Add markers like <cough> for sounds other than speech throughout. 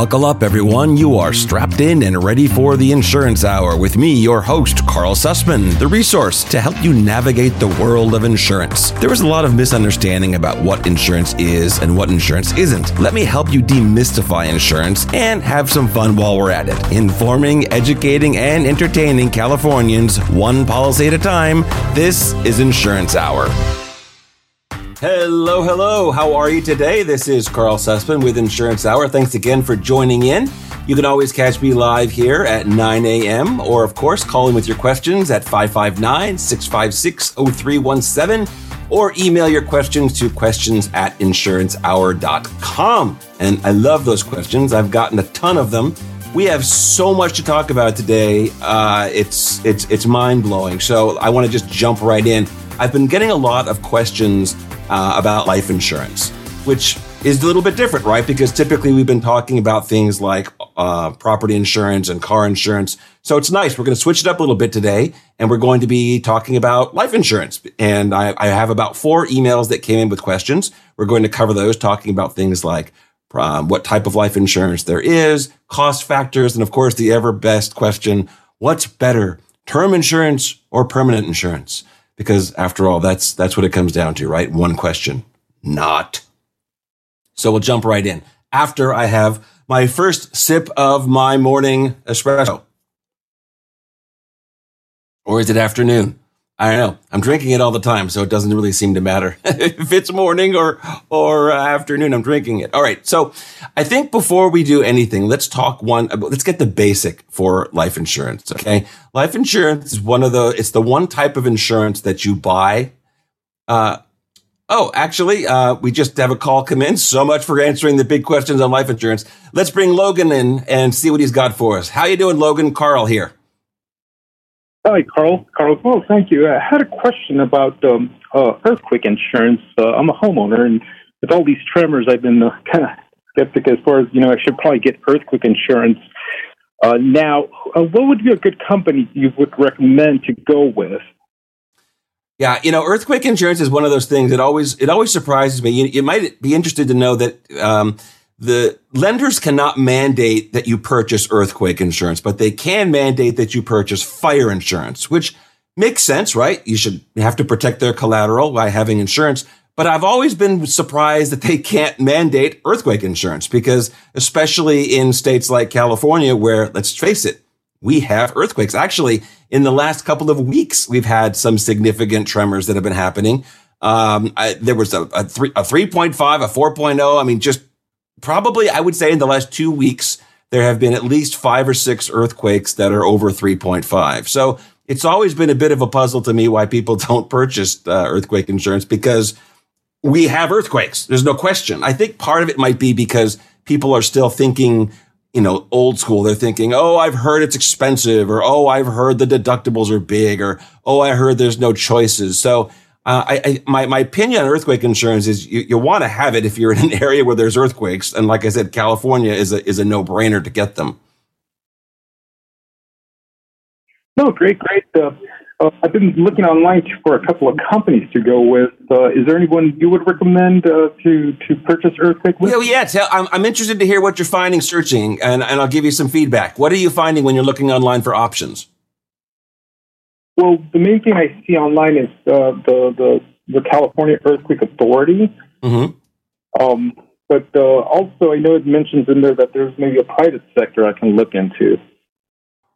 Buckle up, everyone. You are strapped in and ready for the Insurance Hour with me, your host, Karl Susman, the resource to help you navigate the world of insurance. There is a lot of misunderstanding about what insurance is and what insurance isn't. Let me help you demystify insurance and have some fun while we're at it. Informing, educating, and entertaining Californians one policy at a time. This is Insurance Hour. Hello, hello. How are you today? This is Karl Susman with Insurance Hour. Thanks again for joining in. You can always catch me live here at 9 a.m. or, of course, call in with your questions at 559 656 0317 or email your questions to questions at insurancehour.com. And I love those questions. I've gotten a ton of them. We have so much to talk about today. Uh, it's it's it's mind blowing. So I want to just jump right in. I've been getting a lot of questions uh, about life insurance, which is a little bit different, right? Because typically we've been talking about things like uh, property insurance and car insurance. So it's nice. We're going to switch it up a little bit today, and we're going to be talking about life insurance. And I, I have about four emails that came in with questions. We're going to cover those, talking about things like um, what type of life insurance there is, cost factors, and of course, the ever best question what's better, term insurance or permanent insurance? Because after all, that's, that's what it comes down to, right? One question, not. So we'll jump right in. After I have my first sip of my morning espresso. Or is it afternoon? I don't know. I'm drinking it all the time, so it doesn't really seem to matter <laughs> if it's morning or or afternoon. I'm drinking it. All right. So I think before we do anything, let's talk one. Let's get the basic for life insurance. Okay, life insurance is one of the. It's the one type of insurance that you buy. Uh, oh, actually, uh, we just have a call come in. So much for answering the big questions on life insurance. Let's bring Logan in and see what he's got for us. How you doing, Logan? Karl here. Hi, Karl. Karl, well, thank you. I had a question about um, uh, earthquake insurance. Uh, I'm a homeowner, and with all these tremors, I've been uh, <laughs> kind of skeptic as far as you know. I should probably get earthquake insurance. Uh, now, uh, what would be a good company you would recommend to go with? Yeah, you know, earthquake insurance is one of those things that always it always surprises me. You, you might be interested to know that. Um, the lenders cannot mandate that you purchase earthquake insurance, but they can mandate that you purchase fire insurance, which makes sense, right? You should have to protect their collateral by having insurance. But I've always been surprised that they can't mandate earthquake insurance because especially in states like California, where let's face it, we have earthquakes. Actually, in the last couple of weeks, we've had some significant tremors that have been happening. Um, I, there was a, a, three, a 3.5, a 4.0. I mean, just probably, I would say in the last two weeks, there have been at least five or six earthquakes that are over 3.5. So it's always been a bit of a puzzle to me why people <laughs> don't purchase uh, earthquake insurance because we have earthquakes. There's no question. I think part of it might be because people are still thinking, you know, old school. They're thinking, oh, I've heard it's expensive, or oh, I've heard the deductibles are big, or oh, I heard there's no choices. So uh, I, I, my, my opinion on earthquake insurance is you, you want to have it if you're in an <laughs> area where there's earthquakes. And like I said, California is a, is a no brainer to get them. No, great, great. Uh, uh, I've been looking online for a couple of companies to go with. Uh, is there anyone you would recommend uh, to to purchase earthquake with? Yeah, yeah. Tell, I'm, I'm interested to hear what you're finding searching, and, and I'll give you some feedback. What are you finding when you're looking online for options? Well, the main thing I see online is uh, the, the the California Earthquake Authority. Mm-hmm. Um, but uh, also, I know it mentions in there that there's maybe a private sector I can look into.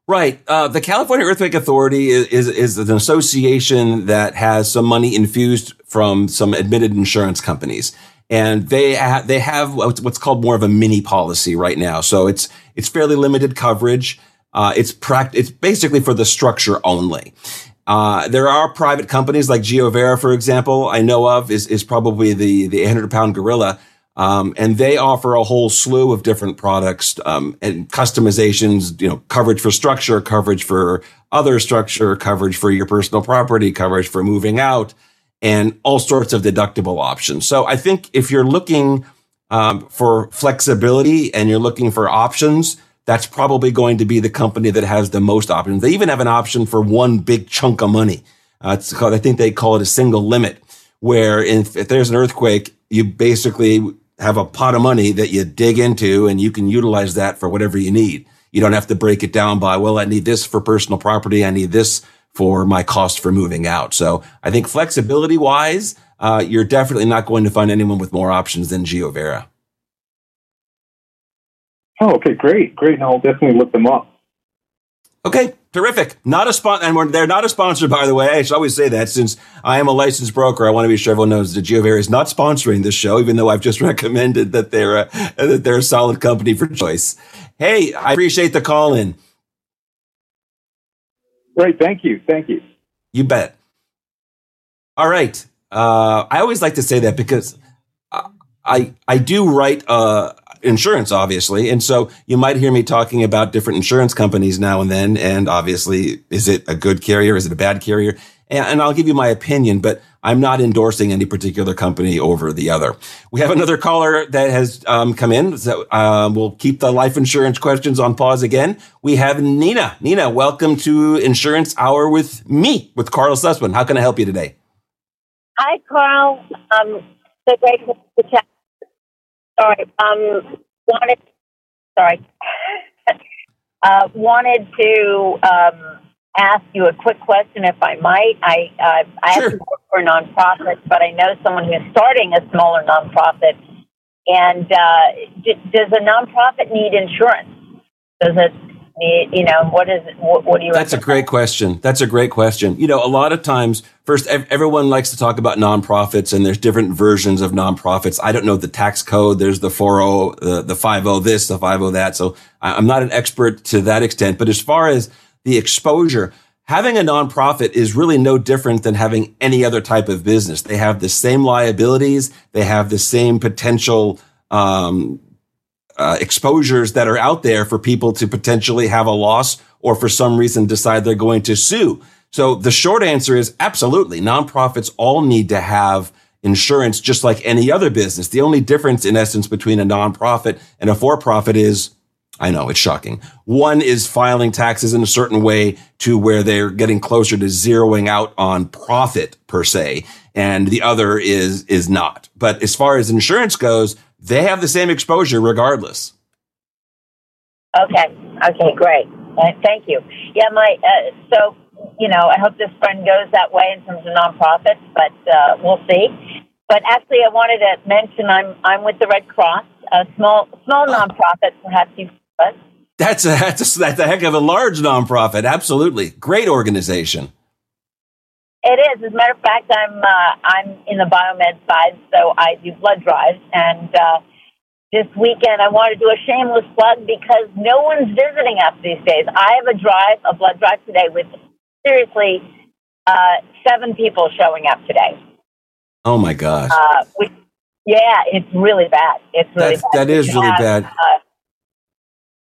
Right. Uh, the California Earthquake Authority is, is, is an association that has some money infused from some admitted insurance companies. And they ha- they have what's called more of a mini policy right now. So it's it's fairly limited coverage. Uh, it's pract- it's basically for the structure only. Uh, there are private companies like GeoVera, for example, I know of is, is probably the, the 800 pound gorilla. Um, and they offer a whole slew of different products, um, and customizations, you know, coverage for structure, coverage for other structure, coverage for your personal property, coverage for moving out, and all sorts of deductible options. So I think if you're looking, um, for flexibility and you're looking for options, that's probably going to be the company that has the most options. They even have an option for one big chunk of money. Uh, it's called, I think they call it a single limit, where if, if there's an earthquake, you basically have a pot of money that you dig into and you can utilize that for whatever you need. You don't have to break it down by, well, I need this for personal property. I need this for my cost for moving out. So I think flexibility wise, uh, you're definitely not going to find anyone with more options than GeoVera. Oh, okay, great, great. I'll definitely look them up. Okay, terrific. Not a sponsor, and they're not a sponsor, by the way. I should always say that since I am a licensed broker, I want to be sure everyone knows that GeoVera is not sponsoring this show, even though I've just <laughs> recommended that they're a, that they're a solid company for choice. Hey, I appreciate the call in. Great, thank you, thank you. You bet. All right. Uh, I always like to say that because I I do write uh, insurance, obviously. And so you might hear me talking about different insurance companies now and then. And obviously, is it a good carrier? Is it a bad carrier? And, I'll give you my opinion, but I'm not endorsing any particular company over the other. We have another caller that has um, come in. So uh, we'll keep the life insurance questions on pause again. We have Nina. Nina, welcome to Insurance Hour with me, with Karl Susman. How can I help you today? Hi, Karl. Um, so great to chat Sorry. Um, wanted. Sorry. <laughs> uh, wanted to um, ask you a quick question, if I might. I uh, I sure. have to work for a nonprofit, but I know someone who's starting a smaller nonprofit. And uh, d- does a nonprofit need insurance? Does it you know, what is what, what do you? That's recommend? a great question. That's a great question. You know, a lot of times, first, everyone likes to talk about nonprofits, and there's different versions of nonprofits. I don't know the tax code. There's the four zero, oh, the the five zero oh this, the five zero oh that. So I'm not an expert to that extent. But as far as the exposure, having a nonprofit is really no different than having any other type of business. They have the same liabilities. They have the same potential um, uh, exposures that are out there for people to potentially have a loss or for some reason decide they're going to sue. So the short answer is absolutely. Nonprofits all need to have insurance just like any other business. The only difference in essence between a nonprofit and a for-profit is I know it's shocking. One is filing taxes in a certain way to where they're getting closer to zeroing out on profit per se. And the other is, is not. But as far as insurance goes, they have the same exposure regardless. Okay. Okay. Great. Thank you. Yeah. My uh, so you know I hope this friend goes that way in terms of nonprofits, but uh, we'll see. But actually, I wanted to mention I'm I'm with the Red Cross, a small small nonprofit. Perhaps you've heard. That's a, that's a, that's a heck of a large nonprofit. Absolutely, great organization. It is. As a matter of fact, I'm uh, I'm in the biomed side, so I do blood drives. And uh, this weekend, I want to do a shameless plug because no one's visiting us these days. I have a drive, a blood drive today with seriously uh, seven people showing up today. Oh my gosh! Uh, we, yeah, it's really bad. It's really That's, bad. That is really have, bad. Uh,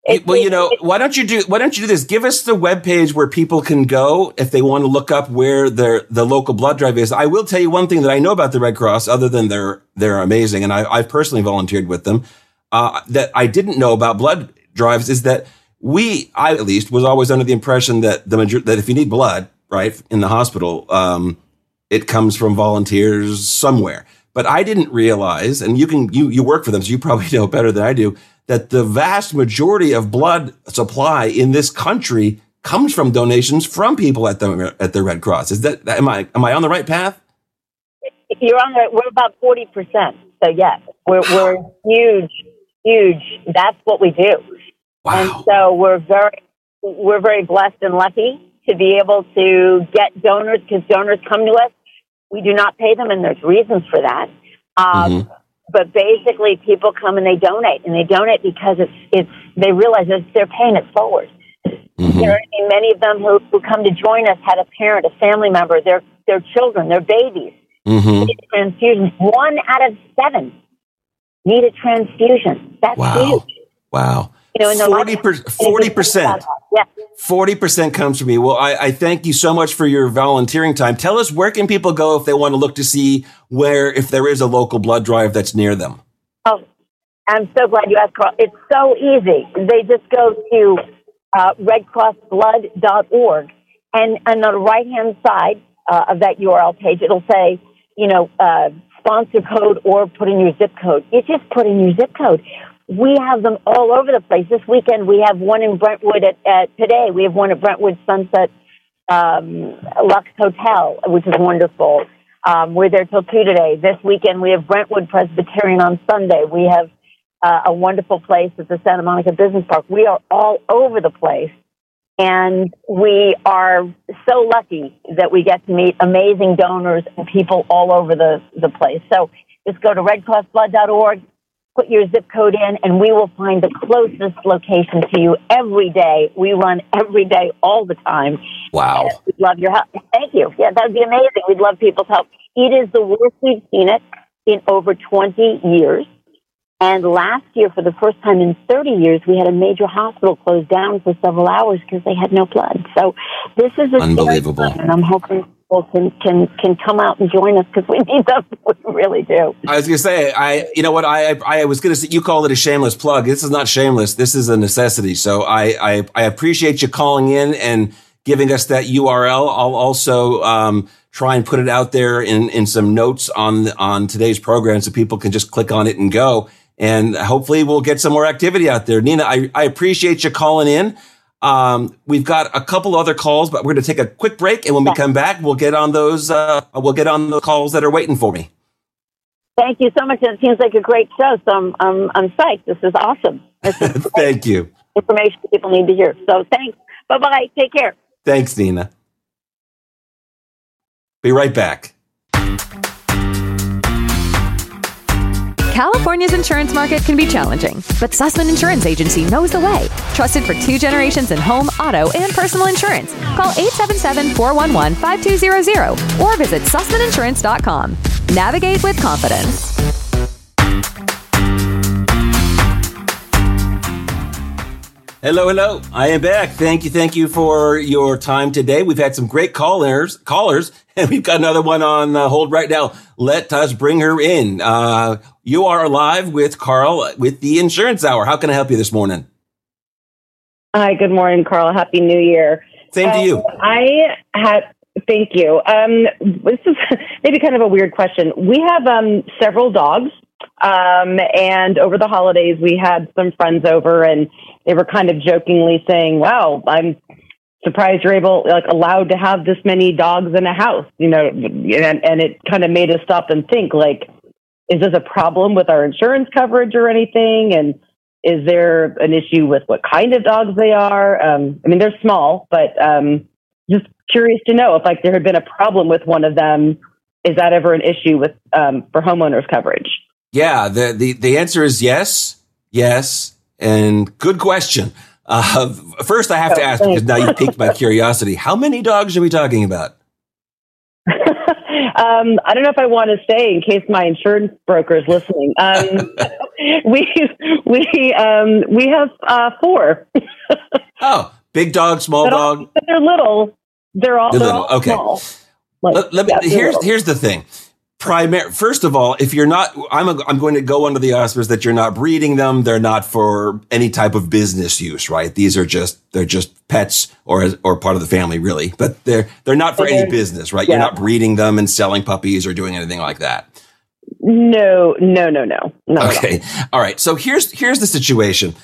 it, well, you know, why don't you do why don't you do this? Give us the web page where people can go if they want to look up where their the local blood drive is. I will tell you one thing that I know about the Red Cross, other than they're they're amazing, and I, I've personally volunteered with them. Uh, that I didn't know about blood drives is that we, I at least, was always under the impression that the major, that if you need blood, right, in the hospital, um, it comes from volunteers somewhere. But I didn't realize, and you can you you work for them, so you probably <laughs> know better than I do that the vast majority of blood supply in this country comes from donations from people at the at the Red Cross. Is that am I am I on the right path? You're on the we're about forty percent. So yes, we're we're huge, huge. That's what we do. Wow. And so we're very we're very blessed and lucky to be able to get donors because donors come to us. We do not pay them, and there's reasons for that. Um, mm-hmm but basically people come and they donate and they donate because it's it's they realize that they're paying it forward. Mm-hmm. You know I mean? Many of them who, who come to join us had a parent, a family member, their their children, their babies mm-hmm. transfusions. One out of seven need a transfusion. That's wow. huge. Wow. You know, 40 percent. Yeah. 40% comes from me. Well, I, I, thank you so much for your volunteering time. Tell us where can people go if they want to look to see where, if there is a local blood drive that's near them? Oh, I'm so glad you asked, Karl. It's so easy. They just go to uh, redcrossblood.org and, and on the right hand side uh, of that URL page, it'll say, you know, uh, sponsor code or put in your zip code. You just put in your zip code. We have them all over the place. This weekend we have one in Brentwood at, at today. We have one at Brentwood Sunset um, Lux Hotel, which is wonderful. Um, we're there till two today. This weekend we have Brentwood Presbyterian on Sunday. We have uh, a wonderful place at the Santa Monica Business Park. We are all over the place. And we are so lucky that we get to meet amazing donors and people all over the, the place. So just go to redcrossblood.org, put your zip code in, and we will find the closest location to you every day. We run every day, all the time. Wow. We'd love your help. Thank you. Yeah, that would be amazing. We'd love people's help. It is the worst we've seen it in over 20 years. And last year, for the first time in 30 years, we had a major hospital closed down for several hours because they had no blood. So this is unbelievable. And I'm hoping people can, can, can come out and join us because we <laughs> need them. We really do. I was going to say, I, you know what? I, I was going to say, you call it a shameless plug. This is not shameless. This is a necessity. So I, I, I appreciate you calling in and giving us that URL. I'll also, um, try and put it out there in, in some notes on, on today's program so people can just click on it and go and hopefully we'll get some more activity out there. Nina, I, I appreciate you calling in. Um, we've got a couple other calls, but we're going to take a quick break, and when we come back, we'll get on those. Uh, we'll get on the calls that are waiting for me. Thank you so much. It seems like a great show, so I'm I'm, I'm psyched. This is awesome. This is <laughs> Thank you. Information people need to hear. So thanks. Bye bye. Take care. Thanks, Nina. Be right back. California's insurance market can be challenging, but Susman Insurance Agency knows the way. Trusted for two generations in home, auto, and personal insurance. Call 877-411-5200 or visit susmaninsurance.com. Navigate with confidence. Hello, hello. I am back. Thank you, thank you for your time today. We've had some great callers, callers, <laughs> and we've got another one on uh, hold right now. Let us bring her in. Uh, you are live with Karl with the Insurance Hour. How can I help you this morning? Hi, good morning, Karl. Happy New Year. Same to you. Um, I had. Thank you. Um, this is <laughs> maybe kind of a weird question. We have um, several dogs, um, and over the holidays we had some friends over, and they were kind of jokingly saying, "Wow, I'm surprised you're able, like, allowed to have this many dogs in a house." You know, and, and it kind of made us stop and think, like, is this a problem with our insurance coverage or anything? And is there an issue with what kind of dogs they are? Um, I mean, they're small, but um, just curious to know if like there had been a problem with one of them. Is that ever an issue with um, for homeowners coverage? Yeah, the, the the answer is yes, yes, and good question. Uh, first, I have to ask because now you <laughs> piqued my curiosity. How many dogs are we talking about? <laughs> Um, I don't know if I want to say in case my insurance broker is listening. Um, <laughs> we we um, we have uh, four. oh, big dog, small but dog. All, they're little. They're all, they're, they're little. All okay. Small. Like, let, let me, yeah, here's little. here's the thing primary first of all if you're not i'm a, i'm going to go under the auspices that you're not breeding them. They're not for any type of business use right? These are just they're just pets or or part of the family really. But they're they're not for any business right? Yeah. you're not breeding them and selling puppies or doing anything like that. No no no no. Okay all. all right. So here's here's the situation.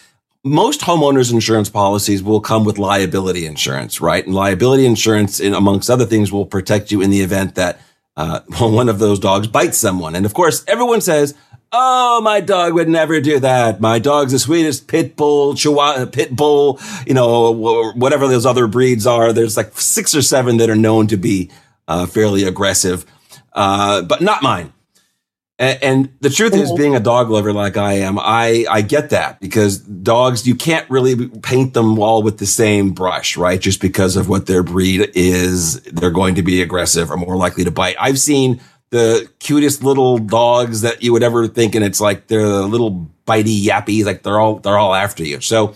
Most homeowners insurance policies will come with liability insurance right? And liability insurance in, amongst other things will protect you in the event that uh, <laughs> one of those dogs bites someone. And of course, everyone says, Oh, my dog would never do that. My dog's the sweetest pit bull, chihuahua, pit bull, you know, whatever those other breeds are. There's like six or seven that are known to be uh, fairly aggressive, uh, but not mine. And, and the truth is, mm-hmm. being a dog lover like I am, I, I get that because dogs, you can't really paint them all with the same brush, right? Just because of what their breed is, they're going to be aggressive or more likely to bite. I've seen the cutest little dogs that you would ever think, and it's like they're the little bitey yappies, like they're all, they're all after you. So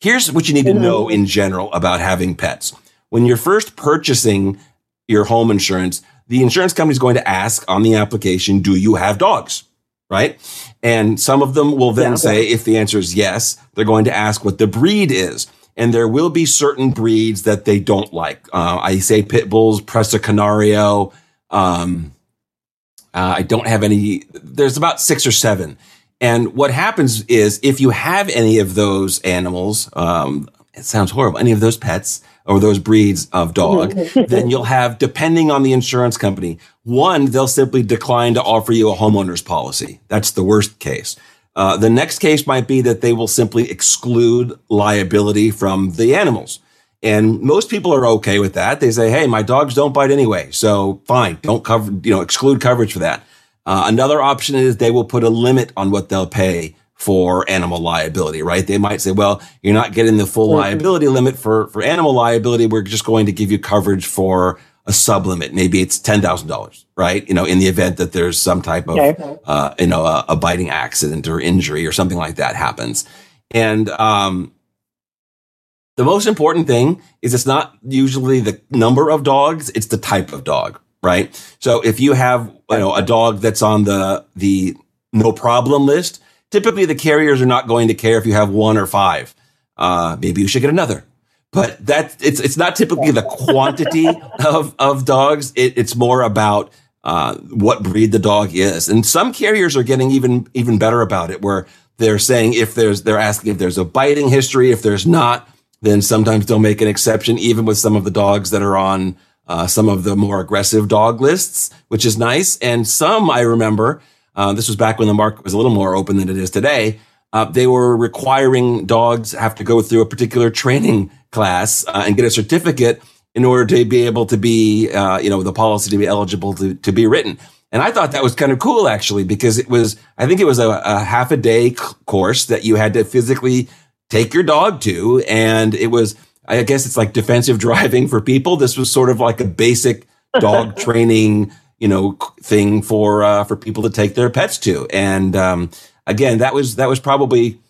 here's what you need to know mm-hmm. in general about having pets. When you're first purchasing your home insurance, the insurance company is going to ask on the application, do you have dogs? Right. And some of them will then yeah. say, if the answer is yes, they're going to ask what the breed is. And there will be certain breeds that they don't like. Uh, I say pit bulls, Presa Canario. Um, Uh, I don't have any. There's about six or seven. And what happens is if you have any of those animals, um, it sounds horrible, any of those pets or those breeds of dog, <laughs> then you'll have, depending on the insurance company, one, they'll simply decline to offer you a homeowner's policy. That's the worst case. Uh, the next case might be that they will simply exclude liability from the animals. And most people are okay with that. They say, Hey, my dogs don't bite anyway. So fine. Don't cover, you know, exclude coverage for that. Uh, another option is they will put a limit on what they'll pay for animal liability, right? They might say, well, you're not getting the full mm-hmm. liability limit for, for animal liability. We're just going to give you coverage for a sublimit. Maybe it's $10,000, right? You know, in the event that there's some type of, okay. uh, you know, a, a, biting accident or injury or something like that happens. And, um, the most important thing is it's not usually the number of dogs, it's the type of dog, right? So if you have, you know, a dog that's on the, the no problem list, typically the carriers are not going to care if you have one or five. Uh, maybe you should get another. But that it's it's not typically the quantity <laughs> of of dogs. It, it's more about uh, what breed the dog is. And some carriers are getting even even better about it, where they're saying if there's they're asking if there's a biting history. If there's not, then sometimes they'll make an exception, even with some of the dogs that are on uh, some of the more aggressive dog lists, which is nice. And some I remember uh, this was back when the market was a little more open than it is today. Uh, they were requiring dogs have to go through a particular training class uh, and get a certificate in order to be able to be, uh, you know, the policy to be eligible to, to be written. And I thought that was kind of cool actually, because it was, I think it was a, a half a day course that you had to physically take your dog to. And it was, I guess it's like defensive <laughs> driving for people. This was sort of like a basic dog <laughs> training you know, thing for, uh, for people to take their pets to. And, um, again, that was, that was probably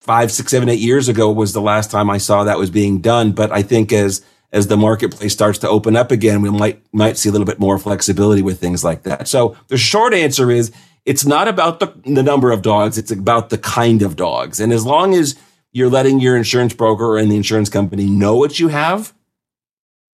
five, six, seven, eight years ago was the last time I saw that was being done. But I think as, as the marketplace starts to open up again, we might, might see a little bit more flexibility with things like that. So the short answer is it's not about the, the number of dogs. It's about the kind of dogs. And as long as you're letting your insurance broker and the insurance company know what you have,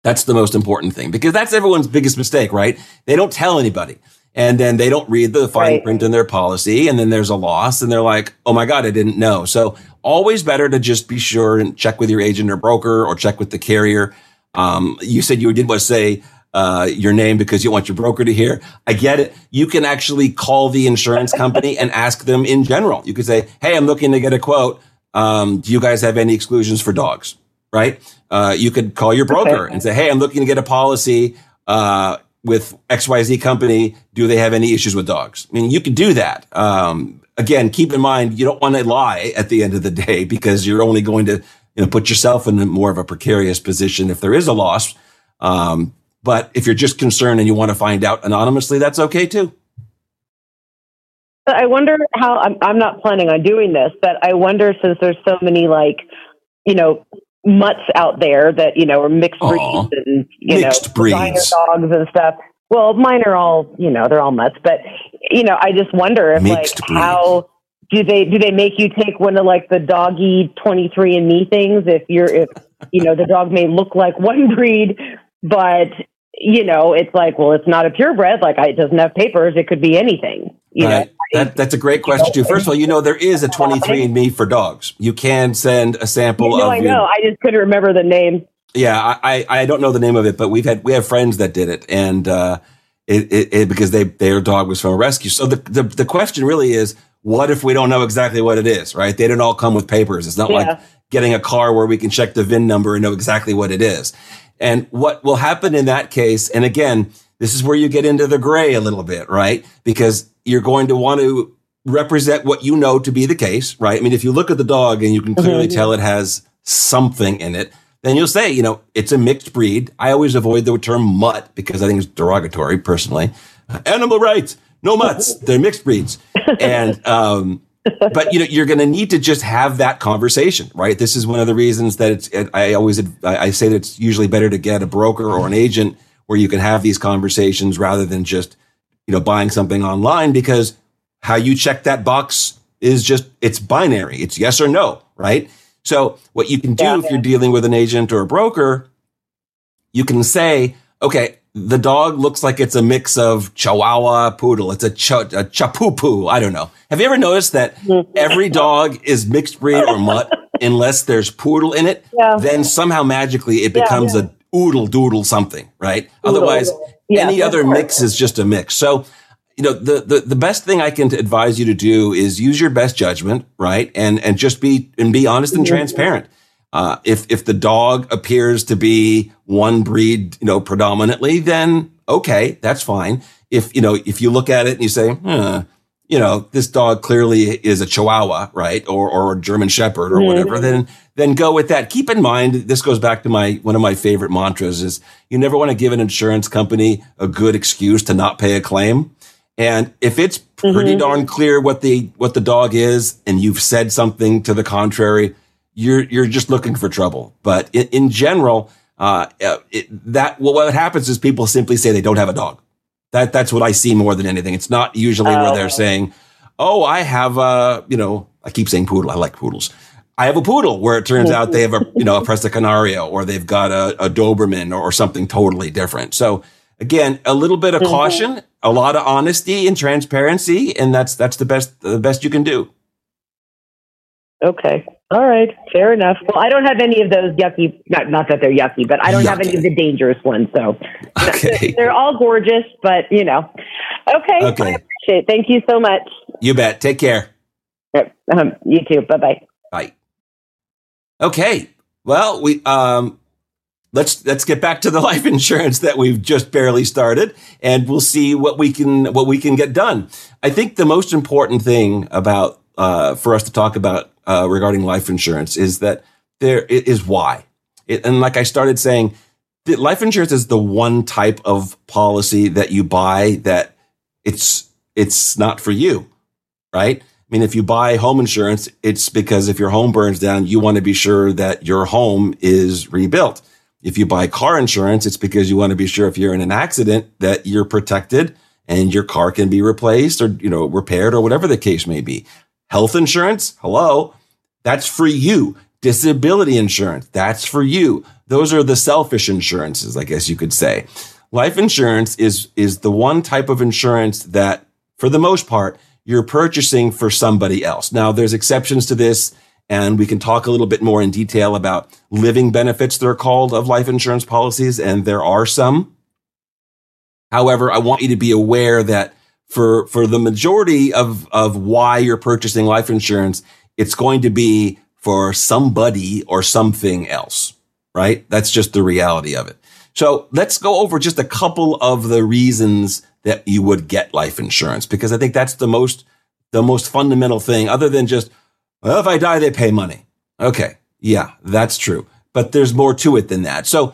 that's the most important thing because that's everyone's biggest mistake, right? They don't tell anybody. And then they don't read the fine right. print in their policy. And then there's a loss and they're like, oh my God, I didn't know. So always better to just be sure and check with your agent or broker or check with the carrier. Um, you said you didn't want to say, uh, your name because you want your broker to hear. I get it. You can actually call the insurance company and ask them in general. You could say, Hey, I'm looking to get a quote. Um, do you guys have any exclusions for dogs? Right? uh, you could call your broker okay. and say, Hey, I'm looking to get a policy, uh, with XYZ company. Do they have any issues with dogs? I mean, you can do that. Um, again, keep in mind, you don't want to lie at the end of the day <laughs> because you're only going to, you know, put yourself in more of a precarious position if there is a loss. Um, but if you're just concerned and you want to find out anonymously, that's okay too. I wonder how I'm, I'm not planning on doing this, but I wonder since there's so many like, you know, mutts out there that you know are mixed breeds and you mixed know breeds. dogs and stuff. Well, mine are all you know they're all mutts, but you know I just wonder if mixed like breeds. how do they do they make you take one of like the doggy twenty three and me things if you're if you know the dog may look like one <laughs> breed but you know it's like well it's not a purebred like it doesn't have papers it could be anything you right. know that, that's a great question too. First of all, you know there is a 23andMe for dogs. You can send a sample you know, of. I know. Your, I just couldn't remember the name. Yeah, I, I don't know the name of it, but we've had we have friends that did it, and uh, it, it, it, because they their dog was from a rescue. So the, the the question really is, what if we don't know exactly what it is? Right? They didn't all come with papers. It's not yeah. like getting a car where we can check the VIN number and know exactly what it is. And what will happen in that case? And again, this is where you get into the gray a little bit, right? Because you're going to want to represent what you know to be the case, right? I mean, if you look at the dog and you can clearly mm-hmm. tell it has something in it, then you'll say, you know, it's a mixed breed. I always avoid the term mutt because I think it's derogatory personally. Animal rights, no mutts, <laughs> they're mixed breeds. And, um, but you know, you're going to need to just have that conversation, right? This is one of the reasons that it's, I always, I say that it's usually better to get a broker or an agent where you can have these conversations rather than just, you know, buying something online because how you check that box is just, it's binary. It's yes or no, right? So what you can do yeah, if you're dealing with an agent or a broker, you can say, okay, the dog looks like it's a mix of Chihuahua poodle. It's a, ch- a chapupu. I don't know. Have you ever noticed that mm-hmm. every dog is mixed breed or mutt <laughs> unless there's poodle in it? Yeah. Then somehow magically it becomes yeah, yeah. Oodle doodle something, right? Oodle, Otherwise, any other mix is just a mix. So, you know, the, the, the best thing I can advise you to do is use your best judgment, right? And, and just be, and be honest and transparent. Uh, if if the dog appears to be one breed, you know, predominantly, then okay, that's fine. If you know, if you look at it and you say, hmm, you know, this dog clearly is a Chihuahua, right, or or a German Shepherd or mm-hmm. whatever, then then go with that. Keep in mind, this goes back to my one of my favorite mantras: is you never want to give an insurance company a good excuse to not pay a claim. And if it's pretty mm-hmm. darn clear what the what the dog is, and you've said something to the contrary, you're you're just looking for trouble. But in, in general, uh, it, that well, what happens is people simply say they don't have a dog. That that's what I see more than anything. It's not usually oh. where they're oh. saying, "Oh, I have a," you know, I keep saying poodle. I like poodles. I have a poodle where it turns out they have a, you know, a <laughs> Presa Canario or they've got a, a Doberman or, or something totally different. So again, a little bit of mm-hmm. caution, a lot of honesty and transparency, and that's that's the best the best you can do. Okay. All right. Fair enough. Well, I don't have any of those yucky, not, not that they're yucky, but I don't yucky. have any of the dangerous ones. So <laughs> okay. <laughs> they're all gorgeous, but you know. Okay. Okay. I appreciate it. Thank you so much. You bet. Take care. Um, you too. Bye-bye. Bye. Okay. Well, we, um, let's let's get back to the <laughs> life insurance that we've just barely started and we'll see what we can what we can get done i think the most important thing about uh, for us to talk about uh, regarding life insurance is that there is why. It, and like I started saying, life insurance is the one type of policy that you buy that it's it's not for you, right? Mean, if you buy home insurance, it's because if your home burns down, you want to be sure that your home is rebuilt. If you buy car insurance, it's because you want to be sure if you're in an accident that you're protected and your car can be replaced or, you know, repaired or whatever the case may be. Health insurance, hello, that's for you. Disability insurance, that's for you. Those are the selfish insurances, I guess you could say. Life insurance is, is the one type of insurance that, for the most part, you're purchasing for somebody else. Now, there's exceptions to this, and we can talk a little bit more in detail about living benefits, they're called, of life insurance policies, and there are some. However, I want you to be aware that for for the majority of of why you're purchasing life insurance, it's going to be for somebody or something else, right? That's just the reality of it. So let's go over just a couple of the reasons that you would get life insurance because I think that's the most the most fundamental thing other than just well, if I die they pay money. Okay. Yeah, that's true. But there's more to it than that. So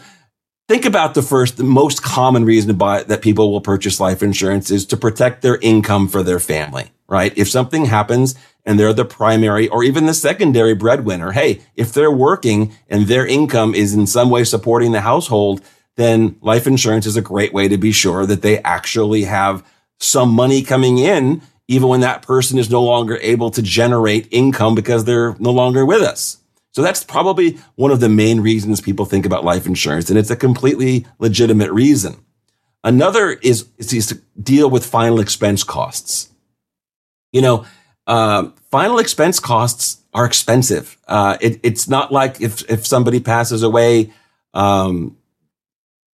Think about the first, the most common reason to buy that people will purchase life insurance is to protect their income for their family, right? If something happens and they're the primary or even the secondary breadwinner, hey, if they're working and their income is in some way supporting the household, then life insurance is a great way to be sure that they actually have some money coming in, even when that person is no longer able to generate income because they're no longer with us. So that's probably one of the main reasons people think about life insurance, and it's a completely legitimate reason. Another is, is to deal with final expense costs. You know, uh, final expense costs are expensive. Uh, it, it's not like if if somebody passes away um,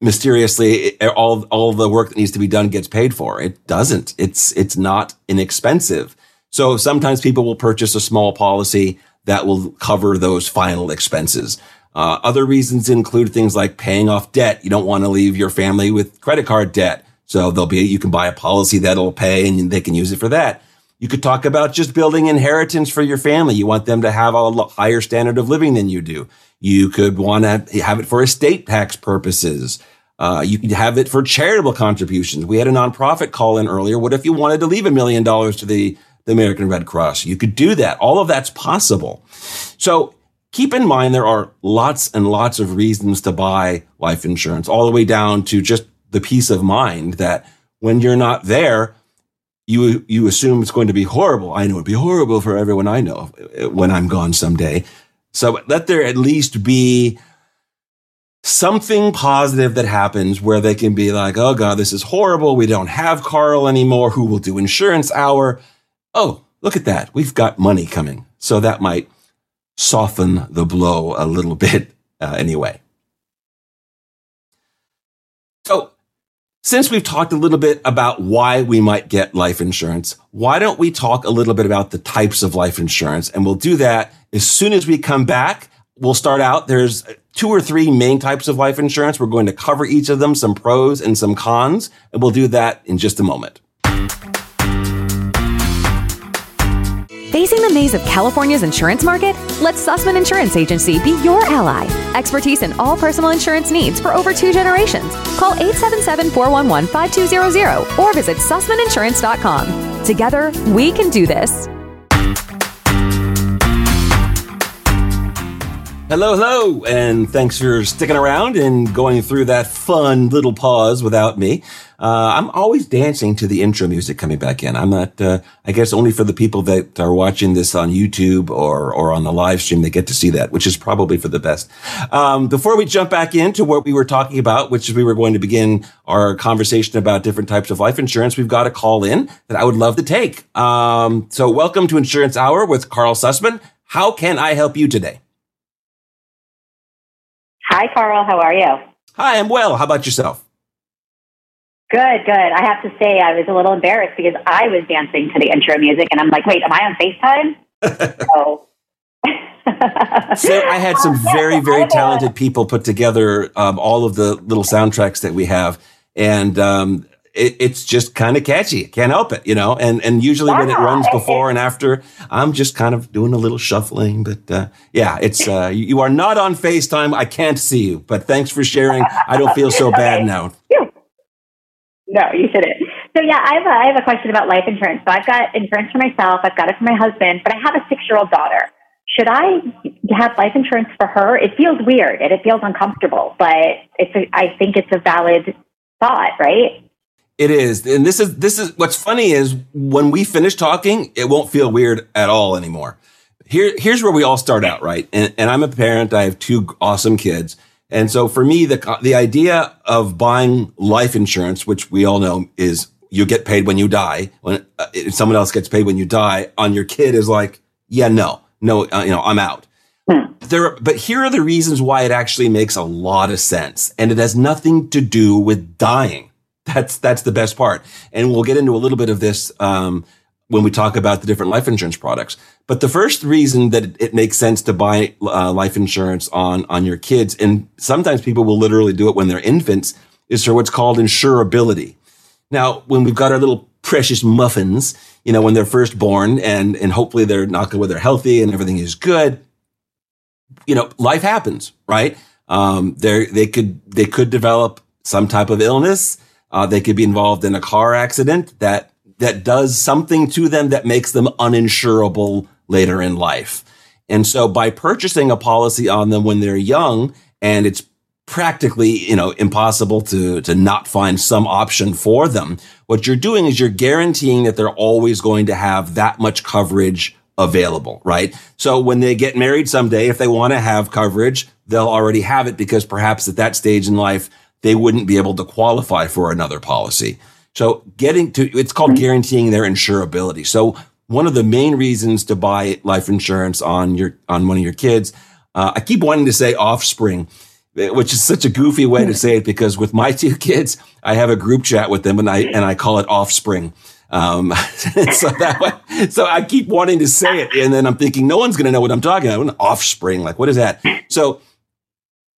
mysteriously, it, all all the work that needs to be done gets paid for. It doesn't. It's it's not inexpensive. So sometimes people will purchase a small policy that will cover those final expenses. Uh, other reasons include things like paying off debt. You don't want to leave your family with credit card debt. So there'll be, you can buy a policy that'll pay and they can use it for that. You could talk about just building inheritance for your family. You want them to have a higher standard of living than you do. You could want to have it for estate tax purposes. Uh, you could have it for charitable contributions. We had a nonprofit call in earlier. What if you wanted to leave a million dollars to the the American Red Cross. You could do that. All of that's possible. So keep in mind there are lots and lots of reasons to buy life insurance, all the way down to just the peace of mind that when you're not there, you you assume it's going to be horrible. I know it'd be horrible for everyone I know when I'm gone someday. So let there at least be something positive that happens where they can be like, oh God, this is horrible. We don't have Karl anymore. Who will do insurance hour? Oh, look at that. We've got money coming. So that might soften the blow a little <laughs> bit uh, anyway. So since we've talked a little bit about why we might get life insurance, why don't we talk a little bit about the types of life insurance? And we'll do that as soon as we come back. We'll start out. There's two or three main types of life insurance. We're going to cover each of them, some pros and some cons, and we'll do that in just a moment. Facing the maze of California's insurance market? Let Susman Insurance Agency be your ally. Expertise in all personal insurance needs for over two generations. Call 877 411 5200 or visit SusmanInsurance.com. Together, we can do this. Hello, hello, and thanks for sticking around and going through that fun little pause without me. Uh, I'm always dancing to the intro music coming back in. I'm not, uh, I guess only for the people that are watching this on YouTube or, or on the live stream, they get to see that, which is probably for the best. Um, before we jump back into what we were talking about, which is we were going to begin our conversation about different types of life insurance, we've got a call in that I would love to take. Um, so welcome to Insurance Hour with Karl Susman. How can I help you today? Hi, Karl. How are you? Hi, I'm well. How about yourself? Good, good. I have to say, I was a little embarrassed because I was dancing to the intro music, and I'm like, wait, am I on FaceTime? <laughs> oh. so I had some <laughs> very, very talented people put together um, all of the little soundtracks that we have, and um, it, it's just kind of catchy. Can't help it, you know. And and usually yeah, when it runs before and after, I'm just kind of doing a little shuffling. But uh, yeah, it's uh, you, are not on Facetime. I can't see you, but thanks for sharing. I don't feel so <laughs> bad now. No, you shouldn't. So yeah, I have a, I have a question about life insurance. So I've got insurance for myself. I've got it for my husband, but I have a six year old daughter. Should I have life insurance for her? It feels weird and it feels uncomfortable, but it's a, I think it's a valid thought, right? It is. And this is, this is what's funny is when we finish talking, it won't feel weird at all anymore. Here, here's where we all start out, right? And, and I'm a parent. I have two awesome kids. And so for me, the, the idea of buying life insurance, which we all know is you get paid when you die, when uh, someone else gets paid when you die on your kid is like, yeah, no, no, uh, you know, I'm out. Hmm. There, but here are the reasons why it actually makes a lot of sense. And it has nothing to do with dying. That's that's the best part, and we'll get into a little bit of this um, when we talk about the different life insurance products. But the first reason that it, makes sense to buy uh, life insurance on on your kids, and sometimes people will literally do it when they're infants, is for what's called insurability. Now, when we've got our little precious muffins, you know, when they're first born, and and hopefully they're not good, they're healthy and everything is good. You know, life happens, right? Um, they they could they could develop some type of illness uh, they could be involved in a car accident that that does something to them that makes them uninsurable later in life. And so by purchasing a policy on them when they're young and it's practically, you know, impossible to, to not find some option for them, what you're doing is you're guaranteeing that they're always going to have that much coverage available, right? So when they get married someday, if they want to have coverage, they'll already have it because perhaps at that stage in life, they wouldn't be able to qualify for another policy. So getting to, it's called mm-hmm. guaranteeing their insurability. So one of the main reasons to buy life insurance on your, on one of your kids, uh, I keep wanting to say offspring, which is such a goofy way to say it because with my two kids, I have a group chat with them and I, and I call it offspring. Um, <laughs> so that way, so I keep wanting to say it. And then I'm thinking, no one's going to know what I'm talking about. An offspring. Like, what is that? So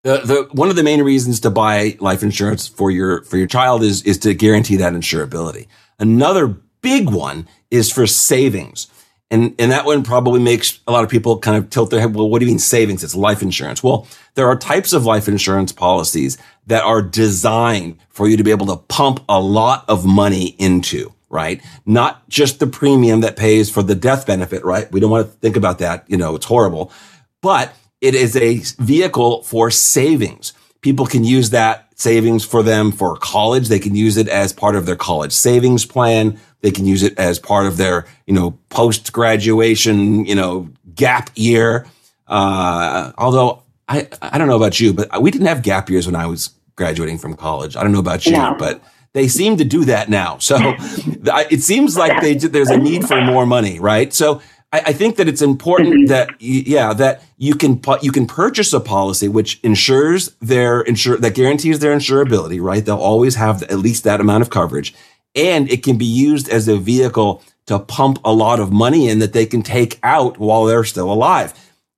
the, the, one of the main reasons to buy life insurance for your, for your child is, is to guarantee that insurability. Another big one is for savings. And, and that one probably makes a lot of people kind of tilt their head. Well, what do you mean savings? It's life insurance. Well, there are types of life insurance policies that are designed for you to be able to pump a lot of money into, right? Not just the premium that pays for the death benefit, right? We don't want to think about that. You know, it's horrible, but it is a vehicle for savings. People can use that savings for them for college. They can use it as part of their college savings plan. They can use it as part of their, you know, post graduation, you know, gap year. Uh, although I, I don't know about you, but we didn't have gap years when I was graduating from college. I don't know about you, no. but they seem to do that now. So <laughs> it seems like they, there's a need for more money, right? So I, I think that it's important mm-hmm. that yeah that you can you can purchase a policy which ensures their insure that guarantees their insurability, right? They'll always have at least that amount of coverage, and it can be used as a vehicle to pump a lot of money in that they can take out while they're still alive.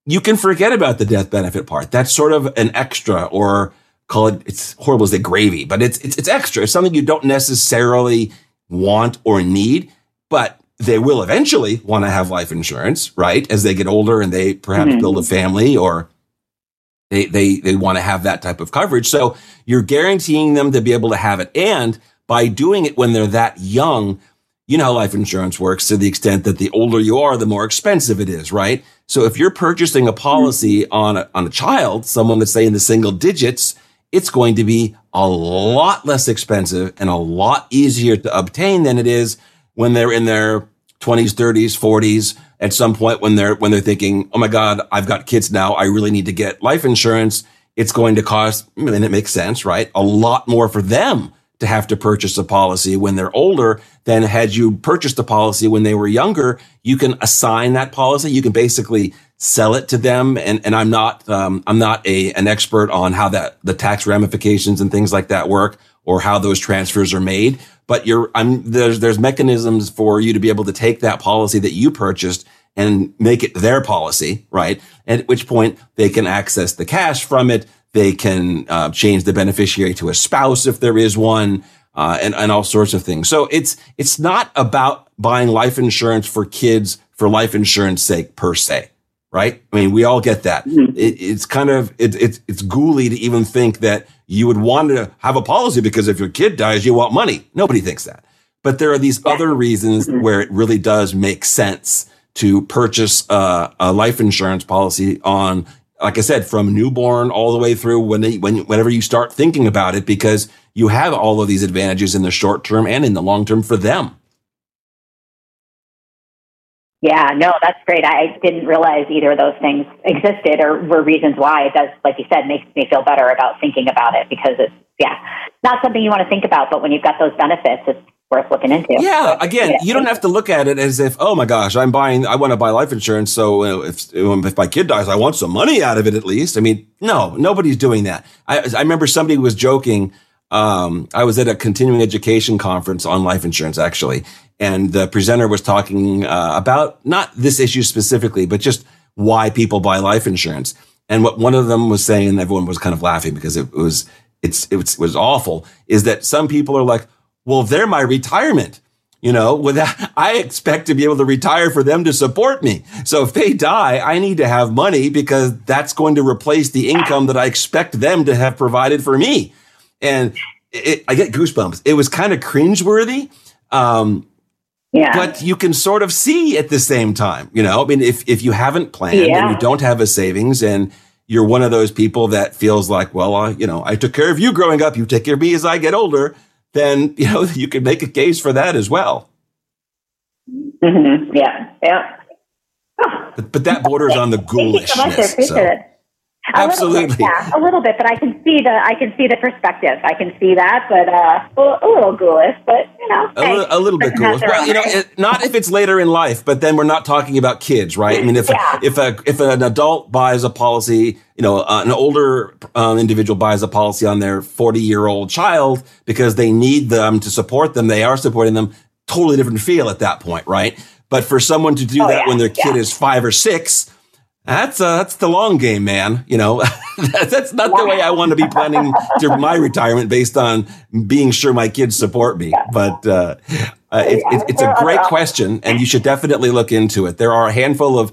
You can forget about the death benefit part. That's sort of an extra or call it, it's horrible as a gravy, but it's, it's, it's extra. It's something you don't necessarily want or need, but they will eventually want to have life insurance, right? As they get older and they perhaps mm-hmm. build a family or they, they, they want to have that type of coverage. So you're guaranteeing them to be able to have it. And by doing it when they're that young, you know how life insurance works to the extent that the older you are, the more expensive it is, right? So if you're purchasing a policy mm-hmm. on a, on a child, someone that's say in the single digits, it's going to be a lot less expensive and a lot easier to obtain than it is when they're in their 20s, 30s, 40s. At some point when they're, when they're thinking, Oh my God, I've got kids now. I really need to get life insurance. It's going to cost, and it makes sense, right? A lot more for them to have to purchase a policy when they're older than had you purchased a policy when they were younger. You can assign that policy. You can basically sell it to them. And, and I'm not, um, I'm not a, an expert on how that, the tax ramifications and things like that work or how those transfers are made. But you're, I'm, there's, there's mechanisms for you to be able to take that policy that you purchased and make it their policy, right? At which point they can access the cash from it. They can uh, change the beneficiary to a spouse if there is one, uh, and and all sorts of things. So it's it's not about buying life insurance for kids for life insurance sake per se right? I mean, we all get that. Mm-hmm. It, it's kind of it, it's it's ghouly to even think that you would want to have a policy because if your kid dies, you want money. Nobody thinks that. But there are these yeah. other reasons mm-hmm. where it really does make sense to purchase a, a, life insurance policy on, like I said, from newborn all the way through when they, when whenever you start thinking about it, because you have all of these advantages in the short term and in the long term for them. Yeah, no, that's great. I didn't realize either of those things existed or were reasons why. It does, like you said, makes me feel better about thinking about it because it's, yeah, not something you want to think about, but when you've got those benefits, it's worth looking into. Yeah, again, yeah. you don't have to look at it as if, oh my gosh, I'm buying, I want to buy life insurance. So if, if my kid dies, I want some money out of it at least. I mean, no, nobody's doing that. I, I remember somebody was joking. Um, I was at a continuing education conference on life insurance actually, and the presenter was talking uh, about not this issue specifically, but just why people buy life insurance. And what one of them was saying, and everyone was kind of laughing because it was it's it was, it was awful, is that some people are like, well, they're my retirement. You know, <laughs> without, I expect to be able to retire for them to support me. So if they die, I need to have money because that's going to replace the income that I expect them to have provided for me. And it, I get goosebumps. It was kind of cringeworthy. Um, yeah. But you can sort of see at the same time, you know, I mean, if, if you haven't planned yeah. and you don't have a savings and you're one of those people that feels like, well, I, you know, I took care of you growing up. You take care of me as I get older. Then, <laughs> you know, you can make a case for that as well. Mm-hmm. Yeah. Yeah. But, but that borders on the ghoulishness. So much. I appreciate so. it. A Absolutely. Bit, yeah, a little bit, but I can see the I can see the perspective. I can see that, but uh, a little ghoulish, but you know, a, hey, a little bit ghoulish. Well, you know, it, not if it's later in life, but then we're not talking about kids, right? I mean, if yeah. if a if an adult buys a policy, you know, uh, an older um, individual buys a policy on their forty year old child because they need them to support them, they are supporting them. Totally different feel at that point, right? But for someone to do oh, that yeah, when their kid yeah. is five or six that's uh, that's the long game, man. You know, <laughs> that's not the way I want to be planning to my retirement based on being sure my kids support me. But uh, uh, it, it, it's a great question, and you should definitely look into it. There are a handful of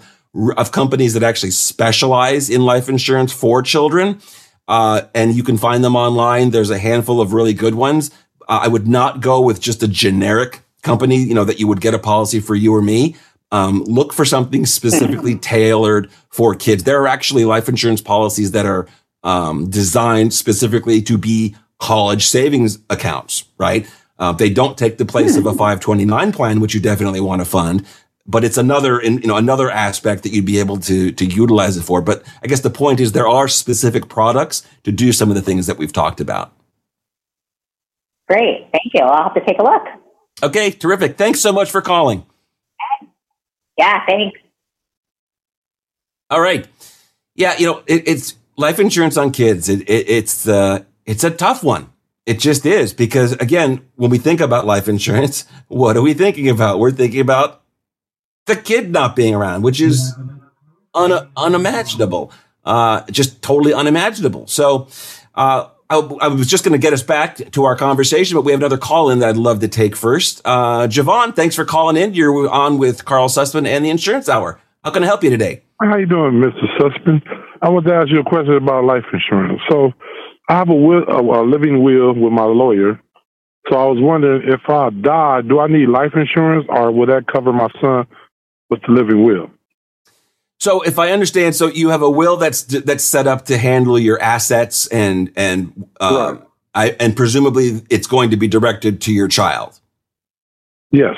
of companies that actually specialize in life insurance for children, uh, and you can find them online. There's a handful of really good ones. Uh, I would not go with just a generic company, you know, that you would get a policy for you or me. Um, look for something specifically <laughs> tailored for kids. There are actually life insurance policies that are um, designed specifically to be college savings accounts, right? Uh, they don't take the place of a <laughs> 529 plan, which you definitely want to fund. but it's another, you know, another aspect that you'd be able to, to utilize it for. But I guess the point is there are specific products to do some of the things that we've talked about. Great. Thank you. I'll have to take a look. Okay. Terrific. Thanks so much for calling. Yeah. Thanks. All right. Yeah. You know, it, it's life insurance on kids. It, it, it's, uh, it's a tough one. It just is because again, when we think about life insurance, <laughs> what are we thinking about? We're thinking about the kid not being around, which is un- unimaginable, uh, just totally unimaginable. So, uh, I, I, was just going to get us back to our conversation, but we have another call in that I'd love to take first. Uh, Javon, thanks for calling in. You're on with Karl Susman and the Insurance Hour. How can I help you today? How you doing, Mr. Susman? I want to ask you a question about life insurance. So, I have a, will, a, a living will with my lawyer. So I was wondering if I die, do I need life insurance, or would that cover my son with the living will? So, if I understand, so you have a will that's that's set up to handle your assets and and uh, right. I, and presumably it's going to be directed to your child. Yes.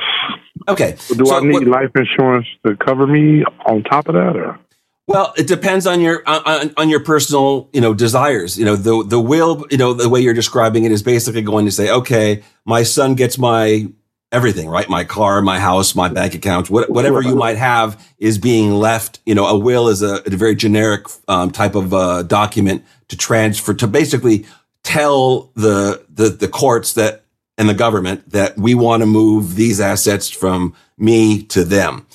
Okay. Do so I need what, life insurance to cover me on top of that, or? Well, it depends on your on, on your personal, you know, desires. You know, the the will, you know, the way you're describing it is basically going to say, okay, my son gets my everything, right? My car, my house, my bank account, what, whatever you might have is being left. You know, a will is a, a very generic um, type of uh, document to transfer to basically tell the, the the courts that and the government that we want to move these assets from me to them.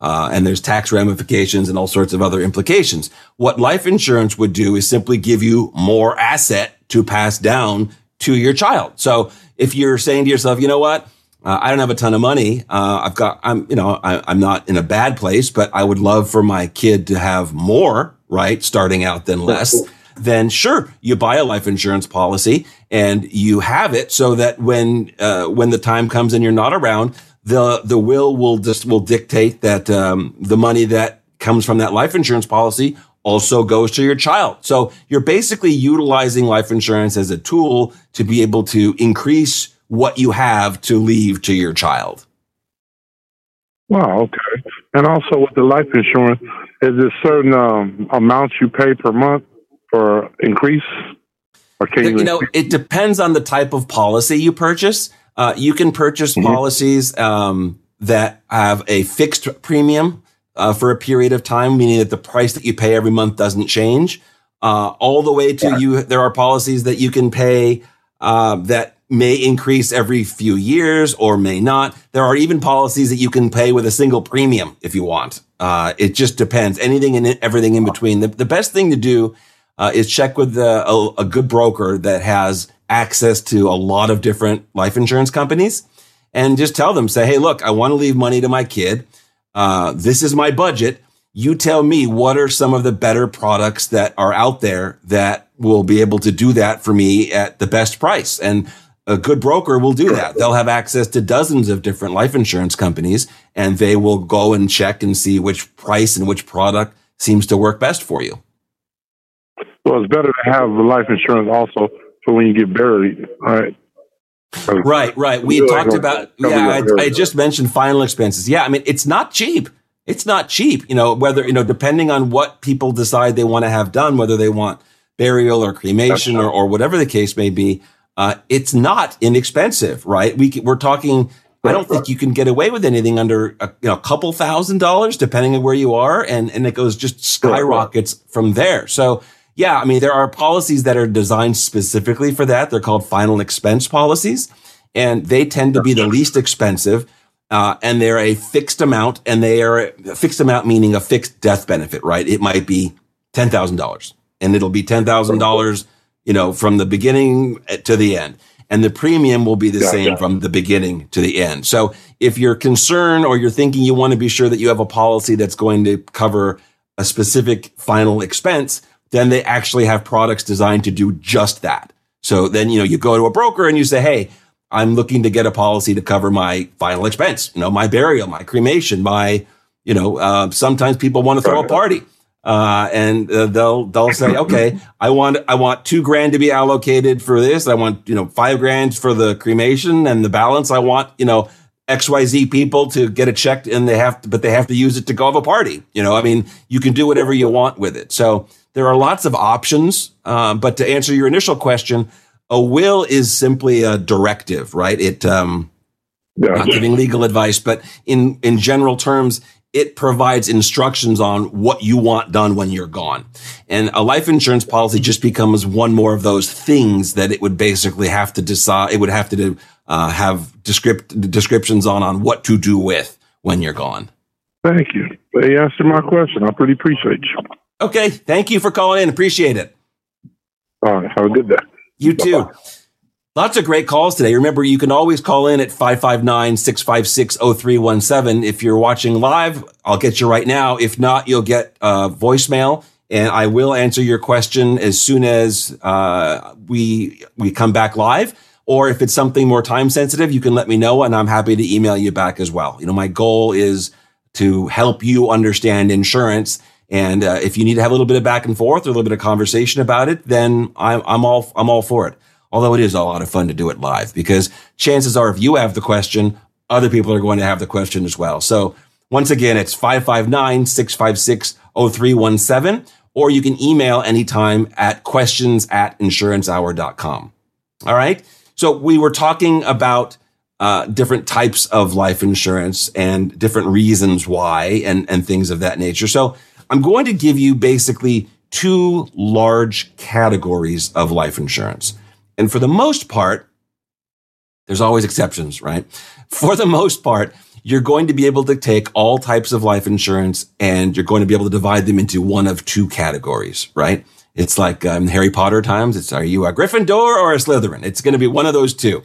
Uh, and there's tax ramifications and all sorts of other implications. What life insurance would do is simply give you more asset to pass down to your child. So if you're saying to yourself, you know what? Uh, I don't have a ton of money. Uh, I've got, I'm, you know, I, I'm not in a bad place, but I would love for my kid to have more, right? Starting out than less. Then sure, you buy a life insurance policy and you have it so that when, uh, when the time comes and you're not around, the the will will just will dictate that um, the money that comes from that life insurance policy also goes to your child. So you're basically utilizing life insurance as a tool to be able to increase what you have to leave to your child. Wow. Okay. And also with the life insurance, is there certain um, amounts you pay per month for increase? Or can you, you know, it depends on the type of policy you purchase. Uh, you can purchase mm-hmm. policies um, that have a fixed premium uh, for a period of time, meaning that the price that you pay every month doesn't change. Uh, all the way to yeah. you, there are policies that you can pay uh, that may increase every few years or may not. There are even policies that you can pay with a single premium if you want. Uh, it just depends. Anything and everything in between. The, the best thing to do uh, is check with a, a, a good broker that has access to a lot of different life insurance companies and just tell them, say, Hey, look, I want to leave money to my kid. Uh, this is my budget. You tell me what are some of the better products that are out there that will be able to do that for me at the best price. And a good broker will do that. They'll have access to dozens of different life insurance companies and they will go and check and see which price and which product seems to work best for you. Well, it's better to have life insurance also for when you get buried, right? Right, right. We talked about, yeah, I, I, just mentioned final expenses. Yeah, I mean, it's not cheap. It's not cheap, you know, whether, you know, depending on what people decide they want to have done, whether they want burial or cremation or, or whatever the case may be, uh, it's not inexpensive, right? We, we're talking, I don't think you can get away with anything under a you know, couple thousand dollars, depending on where you are. And, and it goes just skyrockets from there. So, yeah, I mean, there are policies that are designed specifically for that. They're called final expense policies, and they tend to be the least expensive. Uh, and they're a fixed amount, and they are a fixed amount meaning a fixed death benefit, right? It might be ten thousand dollars, and it'll be ten thousand dollars, you know, from the beginning to the end, and the premium will be the same from the beginning to the end. So, if you're concerned or you're thinking you want to be sure that you have a policy that's going to cover a specific final expense, then they actually have products designed to do just that. So then, you know, you go to a broker and you say, Hey, I'm looking to get a policy to cover my final expense, you know, my burial, my cremation, my, you know, uh, sometimes people want to throw a party. Uh, and uh, they'll they'll say, okay, I want I want two grand to be allocated for this. I want you know five grand for the cremation, and the balance I want you know XYZ people to get a check and they have to, but they have to use it to go have a party. You know, I mean, you can do whatever you want with it. So there are lots of options. Um, but to answer your initial question, a will is simply a directive, right? It, um, yeah. not giving legal advice, but in, in general terms, it provides instructions on what you want done when you're gone. And a life insurance policy just becomes one more of those things that it would basically have to decide. It would have to uh, have descript, descriptions on, on what to do with when you're gone. Thank you. They answered my question. I pretty appreciate you. Okay. Thank you for calling in. Appreciate it. All right. Have a good day. You too. Lots of great calls today. Remember, you can always call in at 559-656-0317. If you're watching live, I'll get you right now. If not, you'll get a voicemail and I will answer your question as soon as uh, we we come back live. Or if it's something more time sensitive, you can let me know and I'm happy to email you back as well. You know, my goal is to help you understand insurance. And uh, if you need to have a little bit of back and forth or a little bit of conversation about it, then I'm, I'm all I'm all for it. Although it is a lot of fun to do it live because chances are if you have the question, other people are going to have the question as well. So once again, it's 559-656-0317, or you can email anytime at questions at insurancehour.com. All right. So we were talking about uh, different types of life insurance and different reasons why and, and things of that nature. So I'm going to give you basically two large categories of life insurance. And for the most part, there's always exceptions, right? For the most part, you're going to be able to take all types of life insurance and you're going to be able to divide them into one of two categories, right? It's like um, Harry Potter times. It's are you a Gryffindor or a Slytherin? It's going to be one of those two.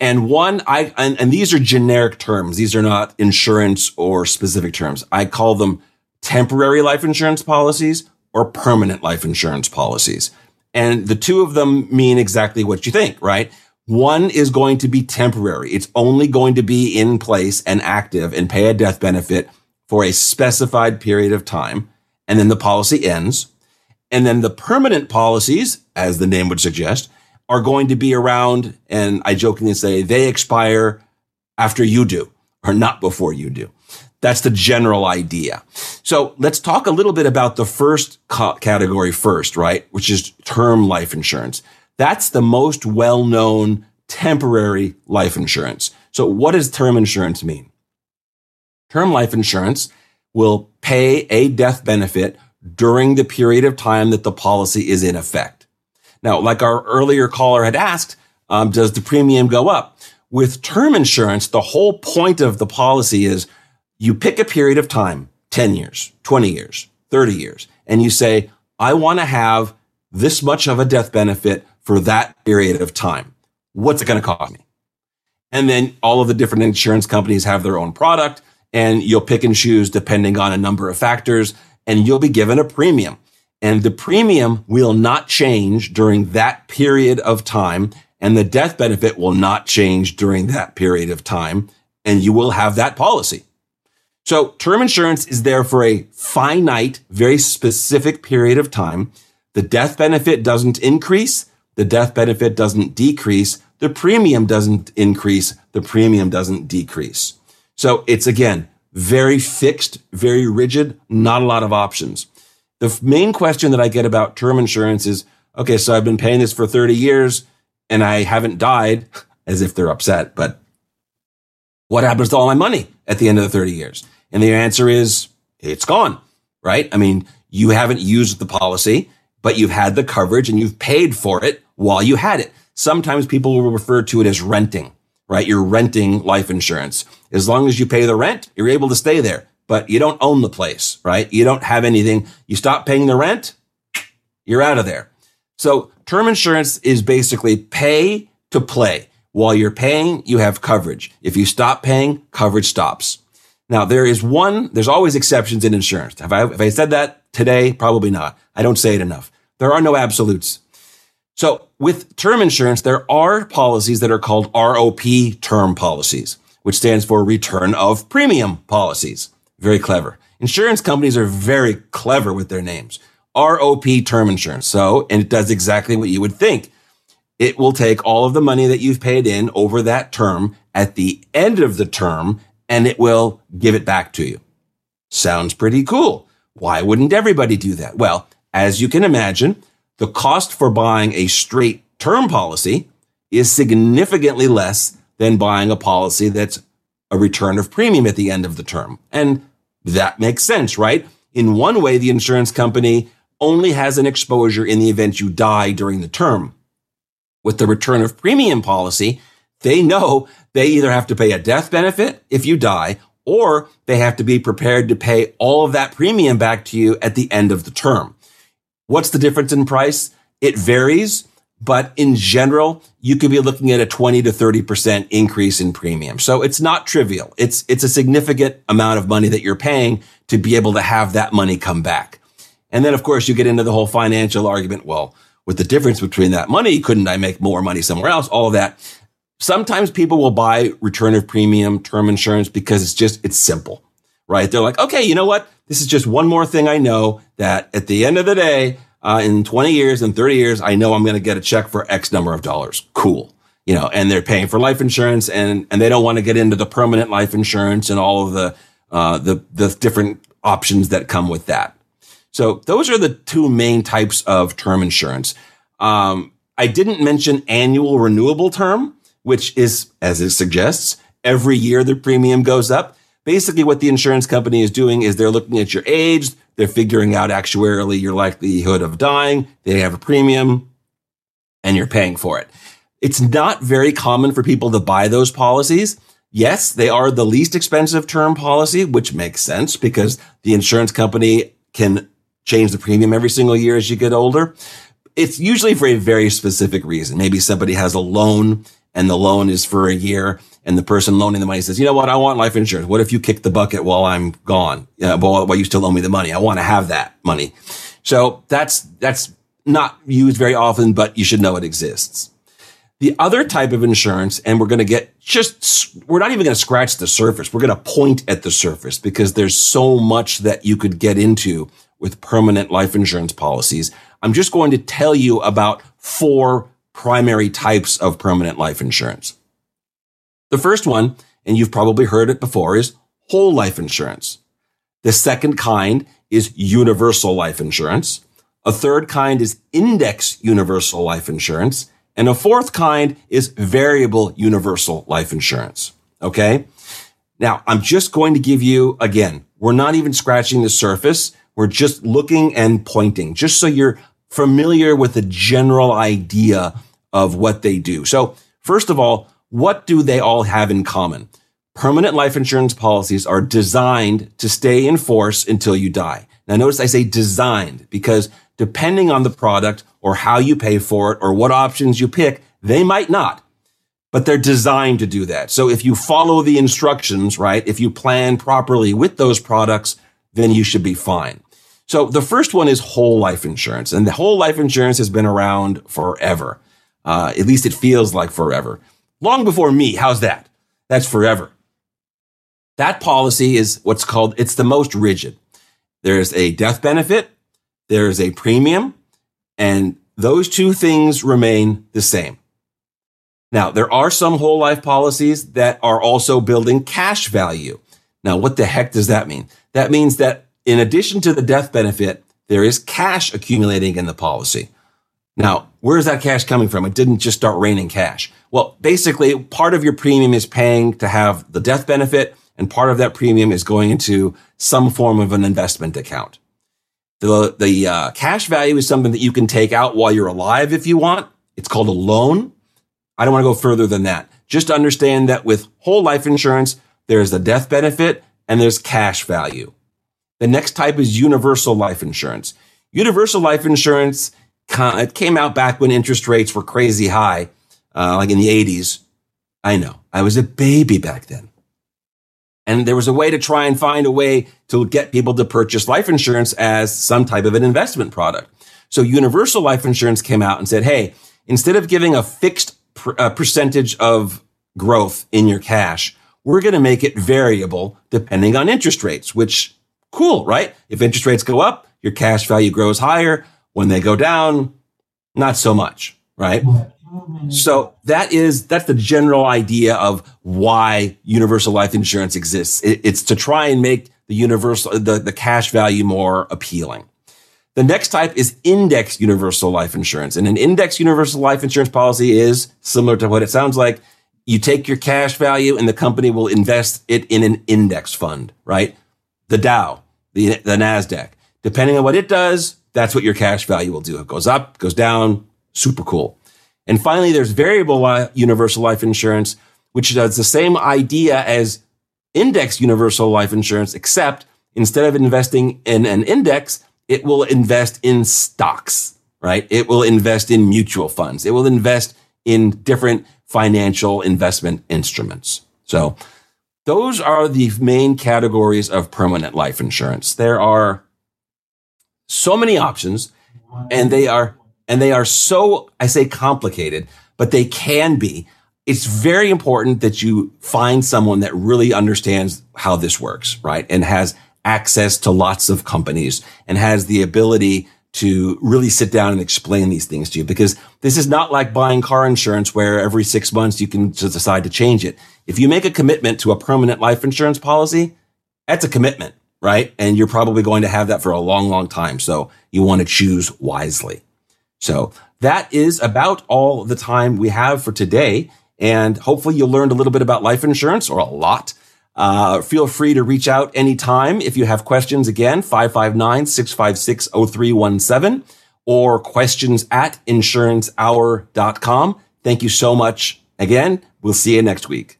And one, I and, and these are generic terms. These are not insurance or specific terms. I call them temporary life insurance policies or permanent life insurance policies. And the two of them mean exactly what you think, right? One is going to be temporary. It's only going to be in place and active and pay a death benefit for a specified period of time. And then the policy ends. And then the permanent policies, as the name would suggest, are going to be around. And I jokingly say they expire after you do or not before you do. That's the general idea. So let's talk a little bit about the first category first, right? Which is term life insurance. That's the most well-known temporary life insurance. So what does term insurance mean? Term life insurance will pay a death benefit during the period of time that the policy is in effect. Now, like our earlier caller had asked, um, does the premium go up? With term insurance, the whole point of the policy is you pick a period of time, 10 years, 20 years, 30 years, and you say, I want to have this much of a death benefit for that period of time. What's it going to cost me? And then all of the different insurance companies have their own product and you'll pick and choose depending on a number of factors and you'll be given a premium. And the premium will not change during that period of time and the death benefit will not change during that period of time. And you will have that policy. So term insurance is there for a finite, very specific period of time. The death benefit doesn't increase. The death benefit doesn't decrease. The premium doesn't increase. The premium doesn't decrease. So it's again, very fixed, very rigid, not a lot of options. The main question that I get about term insurance is, okay, so I've been paying this for 30 years and I haven't died as if they're upset, but what happens to all my money at the end of the 30 years? And the answer is it's gone, right? I mean, you haven't used the policy, but you've had the coverage and you've paid for it while you had it. Sometimes people will refer to it as renting, right? You're renting life insurance. As long as you pay the rent, you're able to stay there, but you don't own the place, right? You don't have anything. You stop paying the rent, you're out of there. So term insurance is basically pay to play. While you're paying, you have coverage. If you stop paying, coverage stops. Now, there is one, there's always exceptions in insurance. Have I, I said that today? Probably not. I don't say it enough. There are no absolutes. So with term insurance, there are policies that are called ROP term policies, which stands for return of premium policies. Very clever. Insurance companies are very clever with their names. ROP term insurance. So, and it does exactly what you would think. it will take all of the money that you've paid in over that term at the end of the term and it will give it back to you. Sounds pretty cool. Why wouldn't everybody do that? Well, as you can imagine, the cost for buying a straight term policy is significantly less than buying a policy that's a return of premium at the end of the term. And that makes sense, right? In one way, the insurance company only has an exposure in the event you die during the term. With the return of premium policy, they know they either have to pay a death benefit if you die, or they have to be prepared to pay all of that premium back to you at the end of the term. What's the difference in price? It varies, but in general, you could be looking at a 20 to 30% increase in premium. So it's not trivial. It's, it's a significant amount of money that you're paying to be able to have that money come back. And then, of course, you get into the whole financial argument. Well, with the difference between that money, couldn't I make more money somewhere else? All that. Sometimes people will buy return of premium term insurance because it's just, it's simple, right? They're like, okay, you know what? This is just one more thing I know that at the end of the day, uh, in 20 years and 30 years, I know I'm going to get a check for X number of dollars. Cool. You know, and they're paying for life insurance and, and they don't want to get into the permanent life insurance and all of the, uh, the, the different options that come with that. So those are the two main types of term insurance. Um, I didn't mention annual renewable term, which is, as it suggests, every year the premium goes up. Basically, what the insurance company is doing is they're looking at your age, they're figuring out actuarially your likelihood of dying. They have a premium and you're paying for it. It's not very common for people to buy those policies. Yes, they are the least expensive term policy, which makes sense because the insurance company can change the premium every single year as you get older. It's usually for a very specific reason. Maybe somebody has a loan and the loan is for a year and the person loaning the money says, you know what? I want life insurance. What if you kick the bucket while I'm gone? Yeah, while, while you still owe me the money. I want to have that money. So that's, that's not used very often, but you should know it exists. The other type of insurance, and we're going to get just, we're not even going to scratch the surface. We're going to point at the surface because there's so much that you could get into with permanent life insurance policies. I'm just going to tell you about four primary types of permanent life insurance. The first one, and you've probably heard it before, is whole life insurance. The second kind is universal life insurance. A third kind is index universal life insurance. And a fourth kind is variable universal life insurance. Okay. Now I'm just going to give you again, we're not even scratching the surface. We're just looking and pointing just so you're familiar with the general idea of what they do. So first of all, what do they all have in common? Permanent life insurance policies are designed to stay in force until you die. Now notice I say designed because depending on the product or how you pay for it or what options you pick, they might not, but they're designed to do that. So if you follow the instructions, right? If you plan properly with those products, then you should be fine. So the first one is whole life insurance and the whole life insurance has been around forever. Uh, at least it feels like forever. Long before me. How's that? That's forever. That policy is what's called, it's the most rigid. There's a death benefit. There's a premium and those two things remain the same. Now, there are some whole life policies that are also building cash value. Now, what the heck does that mean? That means that in addition to the death benefit, there is cash accumulating in the policy. Now, where's that cash coming from? It didn't just start raining cash. Well, basically, part of your premium is paying to have the death benefit, and part of that premium is going into some form of an investment account. The, the uh, cash value is something that you can take out while you're alive if you want. It's called a loan. I don't want to go further than that. Just understand that with whole life insurance, there's a death benefit and there's cash value. The next type is universal life insurance. Universal life insurance it came out back when interest rates were crazy high, uh, like in the 80s. I know. I was a baby back then. And there was a way to try and find a way to get people to purchase life insurance as some type of an investment product. So universal life insurance came out and said, Hey, instead of giving a fixed pr- uh, percentage of growth in your cash, we're going to make it variable depending on interest rates, which cool, right? If interest rates go up, your cash value grows higher. When they go down, not so much, right? So that is that's the general idea of why universal life insurance exists. It, it's to try and make the universal the, the cash value more appealing. The next type is index universal life insurance. And an index universal life insurance policy is similar to what it sounds like. You take your cash value and the company will invest it in an index fund, right? The Dow, the, the NASDAQ. Depending on what it does, that's what your cash value will do. It goes up, goes down, super cool. And finally, there's variable universal life insurance, which does the same idea as index universal life insurance, except instead of investing in an index, it will invest in stocks, right? It will invest in mutual funds. It will invest in different financial investment instruments. So those are the main categories of permanent life insurance. There are so many options and they are, and they are so, I say complicated, but they can be. It's very important that you find someone that really understands how this works, right? And has access to lots of companies and has the ability to really sit down and explain these things to you because this is not like buying car insurance where every six months you can just decide to change it. If you make a commitment to a permanent life insurance policy, that's a commitment, right? And you're probably going to have that for a long, long time. So you want to choose wisely. So that is about all the time we have for today. And hopefully you learned a little bit about life insurance or a lot. Uh, feel free to reach out anytime if you have questions. Again, 559-656-0317 or questions at insurancehour.com. Thank you so much. Again, we'll see you next week.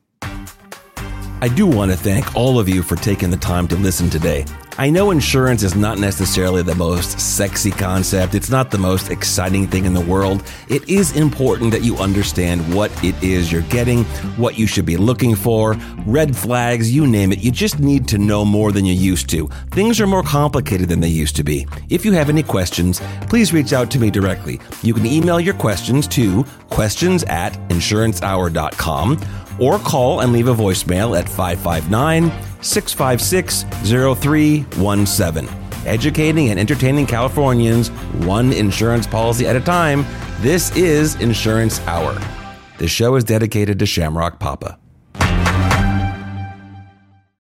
I do want to thank all of you for taking the time to listen today. I know insurance is not necessarily the most sexy concept. It's not the most exciting thing in the world. It is important that you understand what it is you're getting, what you should be looking for, red flags, you name it. You just need to know more than you used to. Things are more complicated than they used to be. If you have any questions, please reach out to me directly. You can email your questions to questions at insurancehour.com or call and leave a voicemail at 559 656 0317. Educating and entertaining Californians one insurance policy at a time. This is Insurance Hour. The show is dedicated to Shamrock Papa.